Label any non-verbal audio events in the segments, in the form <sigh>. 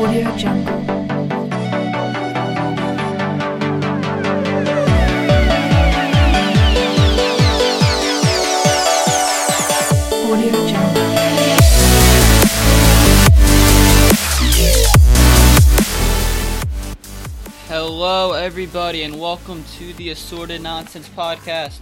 Audio Jungle. Hello, everybody, and welcome to the Assorted Nonsense Podcast.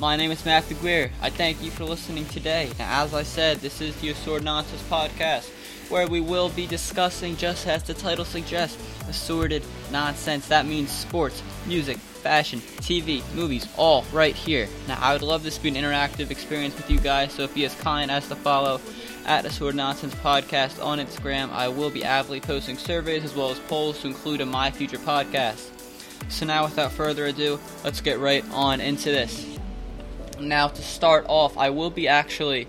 My name is Matthew Greer. I thank you for listening today. Now, as I said, this is the Assorted Nonsense Podcast, where we will be discussing, just as the title suggests, assorted nonsense. That means sports, music, fashion, TV, movies, all right here. Now, I would love this to be an interactive experience with you guys, so if be as kind as to follow at Assorted Nonsense Podcast on Instagram. I will be avidly posting surveys as well as polls to include in my future podcasts. So now, without further ado, let's get right on into this. Now, to start off, I will be actually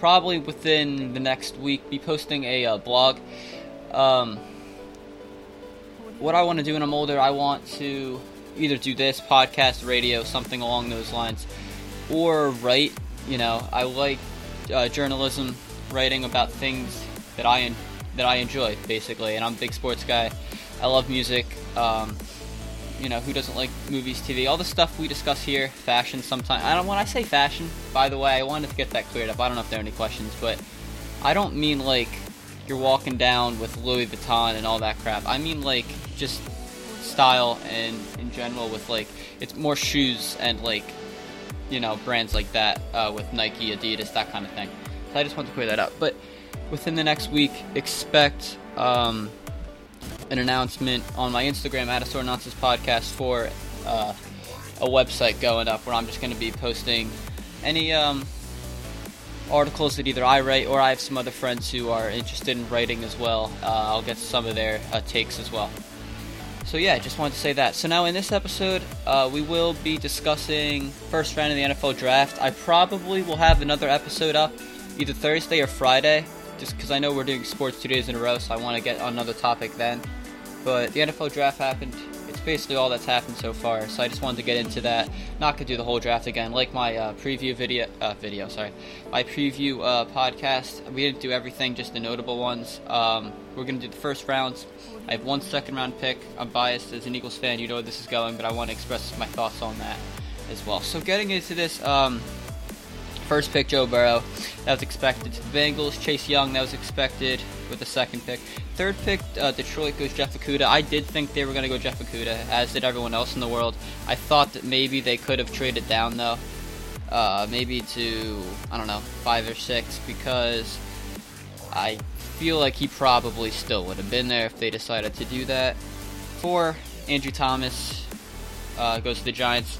probably within the next week be posting a uh, blog. Um, what I want to do when I'm older, I want to either do this podcast, radio, something along those lines, or write. You know, I like uh, journalism, writing about things that I that I enjoy, basically. And I'm a big sports guy. I love music. Um, you know, who doesn't like movies, TV, all the stuff we discuss here, fashion sometimes. I don't when I say fashion, by the way, I wanted to get that cleared up. I don't know if there are any questions, but I don't mean like you're walking down with Louis Vuitton and all that crap. I mean like just style and in general with like it's more shoes and like you know brands like that uh, with Nike, Adidas, that kind of thing. So I just want to clear that up. But within the next week, expect um, an announcement on my Instagram at a Nonsense Podcast for uh, a website going up where I'm just going to be posting any um, articles that either I write or I have some other friends who are interested in writing as well. Uh, I'll get some of their uh, takes as well. So yeah, just wanted to say that. So now in this episode, uh, we will be discussing first round of the NFL draft. I probably will have another episode up either Thursday or Friday, just because I know we're doing sports two days in a row, so I want to get another topic then. But the NFL draft happened. It's basically all that's happened so far, so I just wanted to get into that. Not gonna do the whole draft again, like my uh, preview video. Uh, video, sorry, my preview uh, podcast. We didn't do everything, just the notable ones. Um, we're gonna do the first rounds. I have one second round pick. I'm biased as an Eagles fan. You know where this is going, but I want to express my thoughts on that as well. So getting into this. Um, First pick, Joe Burrow. That was expected. To the Bengals, Chase Young. That was expected with the second pick. Third pick, uh, Detroit goes Jeff Okudah. I did think they were going to go Jeff Okudah, as did everyone else in the world. I thought that maybe they could have traded down, though. Uh, maybe to, I don't know, five or six, because I feel like he probably still would have been there if they decided to do that. Four, Andrew Thomas uh, goes to the Giants.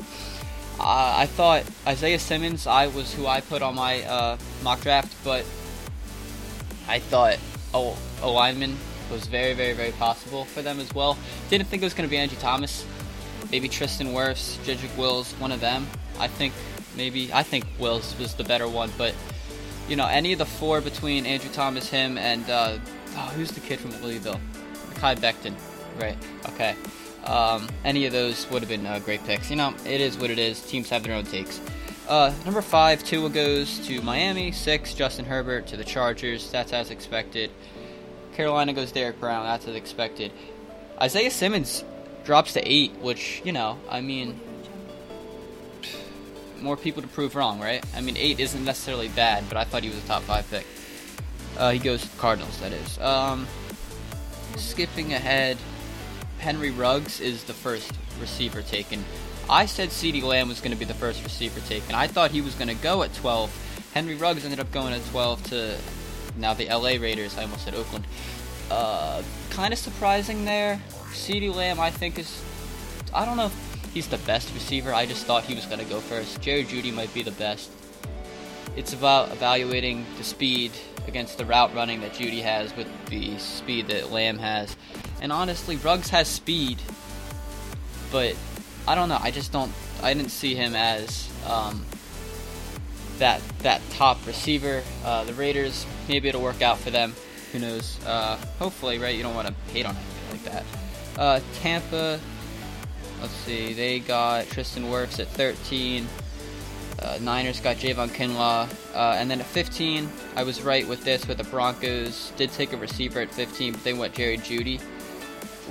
I thought Isaiah Simmons, I was who I put on my uh, mock draft, but I thought a, a lineman was very, very, very possible for them as well. Didn't think it was going to be Andrew Thomas, maybe Tristan Wirfs, Jedrick Wills, one of them. I think maybe I think Wills was the better one, but you know any of the four between Andrew Thomas, him, and uh, oh, who's the kid from Louisville, Kai Becton, right? Okay. Um, any of those would have been uh, great picks. You know, it is what it is. Teams have their own takes. Uh, number five, Tua goes to Miami. Six, Justin Herbert to the Chargers. That's as expected. Carolina goes Derrick Brown. That's as expected. Isaiah Simmons drops to eight, which you know, I mean, more people to prove wrong, right? I mean, eight isn't necessarily bad, but I thought he was a top five pick. Uh, he goes Cardinals. That is. Um, skipping ahead. Henry Ruggs is the first receiver taken. I said CeeDee Lamb was going to be the first receiver taken. I thought he was going to go at 12. Henry Ruggs ended up going at 12 to now the LA Raiders. I almost said Oakland. Uh, kind of surprising there. CeeDee Lamb, I think, is. I don't know if he's the best receiver. I just thought he was going to go first. Jerry Jeudy might be the best. It's about evaluating the speed against the route running that Jeudy has with the speed that Lamb has. And honestly, Ruggs has speed, but I don't know. I just don't. I didn't see him as um, that that top receiver. Uh, the Raiders, maybe it'll work out for them. Who knows? Uh, hopefully, right? You don't want to hate on anything like that. Uh, Tampa. Let's see. They got Tristan Wirfs at 13. Uh, Niners got Javon Kinlaw. Uh, and then at 15, I was right with this, with the Broncos did take a receiver at 15, but they went Jerry Jeudy,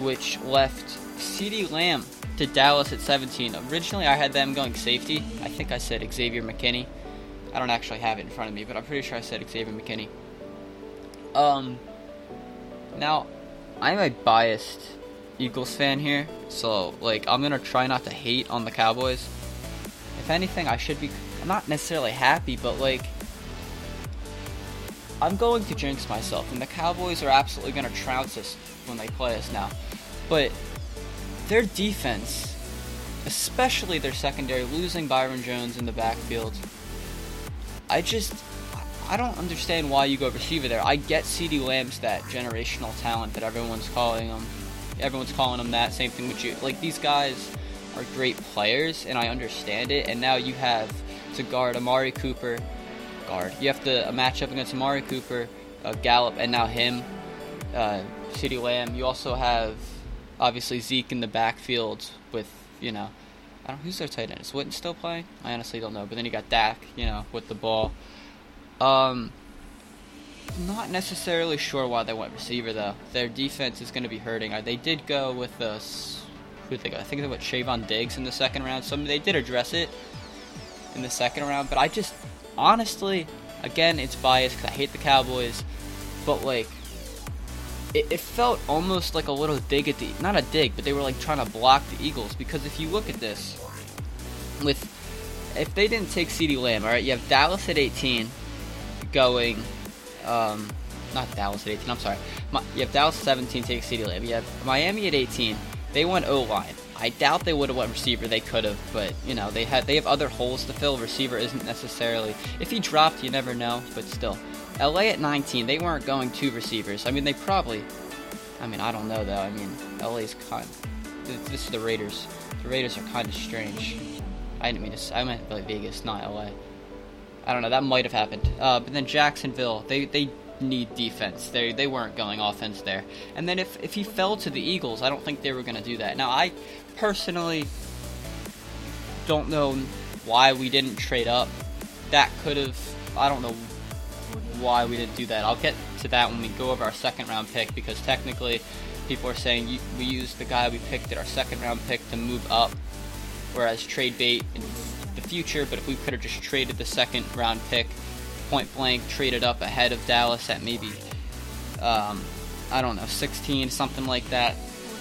which left CeeDee Lamb to Dallas at 17. Originally, I had them going safety. I think I said Xavier McKinney. I don't actually have it in front of me, but I'm pretty sure I said Xavier McKinney. Um, now, I'm a biased Eagles fan here, so like I'm gonna try not to hate on the Cowboys. If anything, I should be. I'm not necessarily happy, but like I'm going to jinx myself, and the Cowboys are absolutely gonna trounce us when they play us now. But their defense, especially their secondary, losing Byron Jones in the backfield, I just I don't understand why you go receiver there. I get CeeDee Lamb's that generational talent that everyone's calling him. Everyone's calling him that. Same thing with you. Like these guys are great players, and I understand it. And now you have to guard Amari Cooper. Guard. You have to a match up against Amari Cooper, uh, Gallup, and now him, uh, Lamb. You also have obviously Zeke in the backfield with you know. I don't who's their tight end. Is Witten still playing? I honestly don't know. But then you got Dak, you know, with the ball. Um, not necessarily sure why they went receiver though. Their defense is going to be hurting. Uh, They did go with us. Who they go? I think they went Shavon Diggs in the second round. So they did address it in the second round. But I just honestly, again, it's biased because I hate the Cowboys. But like, it, it felt almost like a little dig at the not a dig, but they were like trying to block the Eagles because if you look at this, with if they didn't take CeeDee Lamb, all right, you have Dallas at 18 going, um, not Dallas at 18. I'm sorry. You have Dallas 17 take CeeDee Lamb. You have Miami at 18. They went O line. I doubt they would have went receiver. They could have, but you know they had they have other holes to fill. Receiver isn't necessarily. If he dropped, you never know. But still, LA at 19. They weren't going two receivers. I mean, they probably. I mean, I don't know though. I mean, LA's kind. This is the Raiders. The Raiders are kind of strange. I didn't mean to. I meant Vegas, not LA. I don't know. That might have happened. Uh, but then Jacksonville, they they need defense. They they weren't going offense there. And then if if he fell to the Eagles, I don't think they were going to do that. Now I personally don't know why we didn't trade up. That could have. I don't know why we didn't do that. I'll get to that when we go over our second round pick because technically, people are saying we used the guy we picked at our second round pick to move up, whereas trade bait in the future. But if we could have just traded the second round pick, point blank, traded up ahead of Dallas at maybe, um, I don't know, 16, something like that,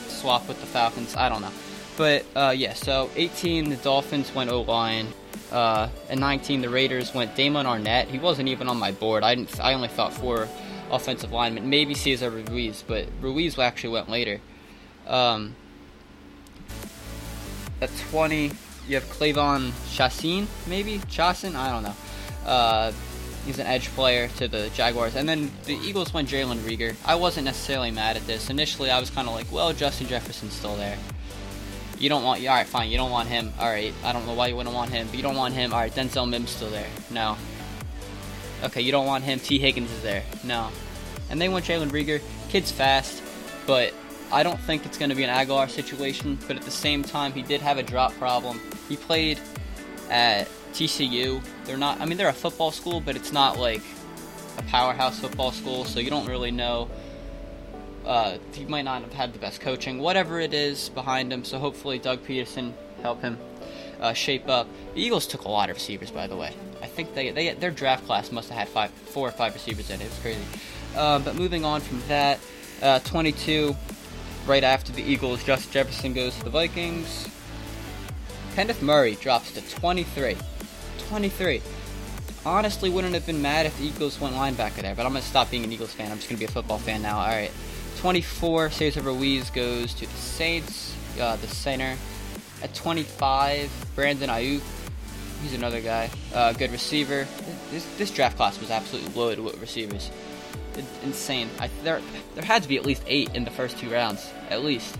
swap with the Falcons. I don't know. But uh, yeah, so 18, the Dolphins went O line. Uh, and 19, the Raiders went Damon Arnette. He wasn't even on my board. I didn't. I only thought four offensive linemen, maybe Cesar Ruiz, but Ruiz actually went later. Um, at 20, you have K'Lavon Chaisson, maybe Chaisson. I don't know. Uh, he's an edge player to the Jaguars, and then the Eagles went Jalen Reagor. I wasn't necessarily mad at this. Initially, I was kind of like, well, Justin Jefferson's still there. You don't want, all right, fine. You don't want him. All right, I don't know why you wouldn't want him, but you don't want him. All right, Denzel Mims still there. No. Okay, you don't want him. Tee Higgins is there. No. And they went Jalen Reagor. Kid's fast, but I don't think it's going to be an Agholor situation. But at the same time, he did have a drop problem. He played at TCU. They're not. I mean, they're a football school, but it's not like a powerhouse football school, so you don't really know. Uh, he might not have had the best coaching, whatever it is behind him. So hopefully, Doug Pederson help him uh, shape up. The Eagles took a lot of receivers, by the way. I think they, they their draft class must have had five, four or five receivers in it. It was crazy. Uh, but moving on from that, uh, 22, right after the Eagles, Justin Jefferson goes to the Vikings. Kenneth Murray drops to 23. 23. Honestly, wouldn't have been mad if the Eagles went linebacker there, but I'm gonna stop being an Eagles fan. I'm just gonna be a football fan now. All right. 24, Cesar Ruiz goes to the Saints, uh, the center. At 25, Brandon Aiyuk. He's another guy. Uh, good receiver. This, this draft class was absolutely loaded with receivers. It- insane. I, there, there had to be at least eight in the first two rounds, at least.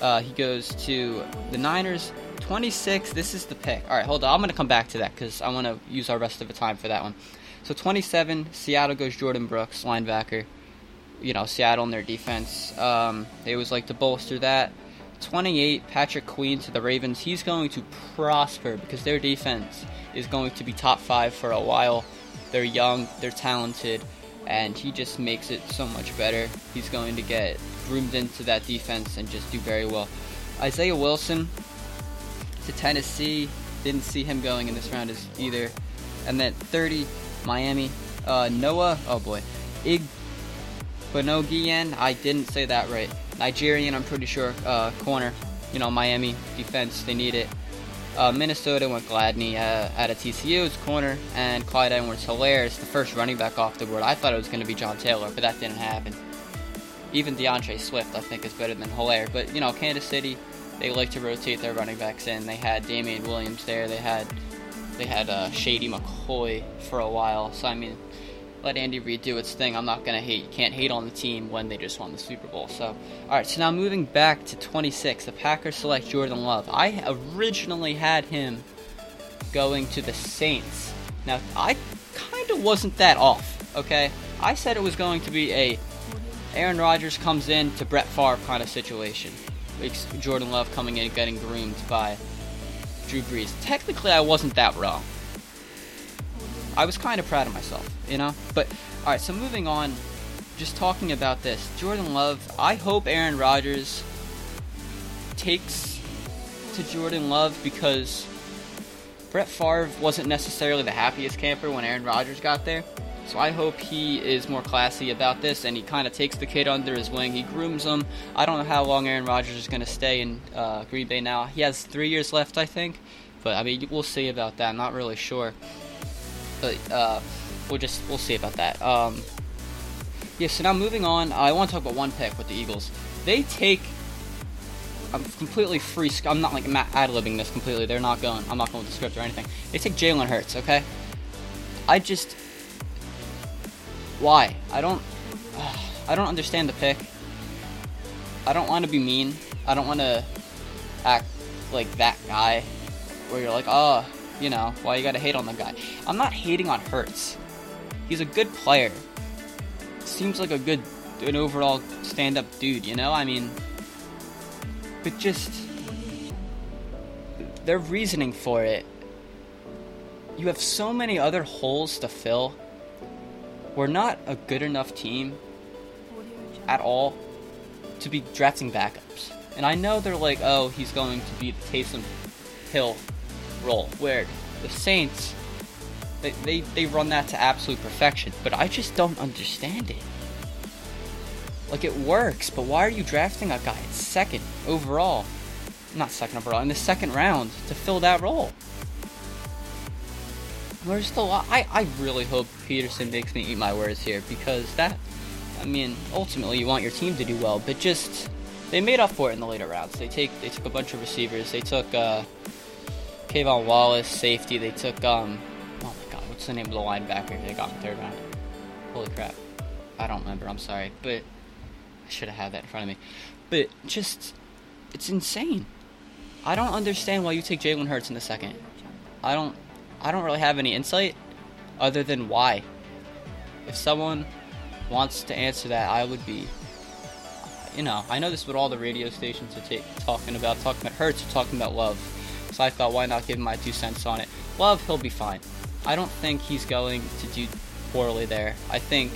Uh, he goes to the Niners. 26. This is the pick. All right, hold on. I'm gonna come back to that because I want to use our rest of the time for that one. So 27. Seattle goes Jordyn Brooks, linebacker. You know, Seattle and their defense. Um, they always like to bolster that. 28, Patrick Queen to the Ravens. He's going to prosper because their defense is going to be top five for a while. They're young, they're talented, and he just makes it so much better. He's going to get groomed into that defense and just do very well. Isaiah Wilson to Tennessee. Didn't see him going in this round as either. And then 30, Miami. Uh, Noah, oh boy. Ig Bonogian, I didn't say that right. Nigerian, I'm pretty sure. Uh, corner. You know, Miami defense, they need it. Uh, Minnesota went Gladney uh, out of TCU's corner, and Clyde Edwards Helaire is the first running back off the board. I thought it was going to be John Taylor, but that didn't happen. Even D'Andre Swift, I think, is better than Helaire. But, you know, Kansas City, they like to rotate their running backs in. They had Damien Williams there. They had they had uh, Shady McCoy for a while. So I mean, let Andy Reid do its thing. I'm not gonna hate. You can't hate on the team when they just won the Super Bowl. So, all right. So now moving back to 26, the Packers select Jordan Love. I originally had him going to the Saints. Now I kind of wasn't that off. Okay, I said it was going to be a Aaron Rodgers comes in to Brett Favre kind of situation. Jordan Love coming in and getting groomed by Drew Brees. Technically, I wasn't that wrong. I was kind of proud of myself, you know? But, alright, so moving on, just talking about this. Jordan Love, I hope Aaron Rodgers takes to Jordan Love because Brett Favre wasn't necessarily the happiest camper when Aaron Rodgers got there. So I hope he is more classy about this and he kind of takes the kid under his wing. He grooms him. I don't know how long Aaron Rodgers is going to stay in uh, Green Bay now. He has three years left, I think. But I mean, we'll see about that. I'm not really sure. But uh, we'll just we'll see about that. Um, yeah. So now moving on, I want to talk about one pick with the Eagles. They take. I'm completely free. I'm not like ad libbing this completely. They're not going. I'm not going with the script or anything. They take Jalen Hurts. Okay. I just why? I don't. Uh, <sighs> I don't understand the pick. I don't want to be mean. I don't want to act like that guy, where you're like, oh, you know, why you gotta hate on the guy. I'm not hating on Hurts. He's a good player. Seems like a good, an overall stand-up dude. You know, I mean, but just their reasoning for it. You have so many other holes to fill we're not a good enough team at all to be drafting backups. And I know they're like, oh, he's going to be the Taysom Hill role, where the Saints, they, they, they run that to absolute perfection. But I just don't understand it. Like, it works, but why are you drafting a guy at second overall? Not second overall, in the second round to fill that role? Where's the lot? I, I really hope Pederson makes me eat my words here because that, I mean, ultimately you want your team to do well, but just they made up for it in the later rounds. They take they took a bunch of receivers. They took uh, K'Von Wallace, safety. They took um, oh my god, what's the name of the linebacker they got in the third round? Holy crap, I don't remember. I'm sorry, but I should have had that in front of me. But just, it's insane. I don't understand why you take Jalen Hurts in the second. I don't I don't really have any insight other than why. If someone wants to answer that, I would be. You know, I know this is what all the radio stations are ta- talking about. Talking about Hurts talking about Love. So I thought, why not give my two cents on it? Love, he'll be fine. I don't think he's going to do poorly there. I think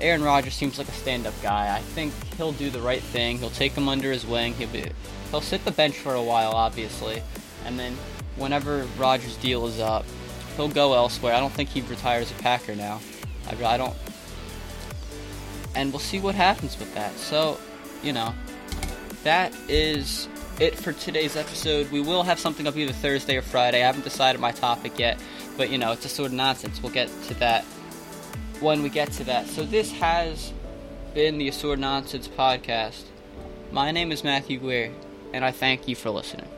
Aaron Rodgers seems like a stand-up guy. I think he'll do the right thing. He'll take him under his wing. He'll be, he'll sit the bench for a while, obviously, and then whenever Rodgers' deal is up, he'll go elsewhere. I don't think he retires a Packer now. I, I don't. And we'll see what happens with that. So, you know, that is it for today's episode. We will have something up either Thursday or Friday. I haven't decided my topic yet, but you know, it's a sort of nonsense. We'll get to that when we get to that. So, this has been the Assorted Nonsense podcast. My name is Matthew Weir, and I thank you for listening.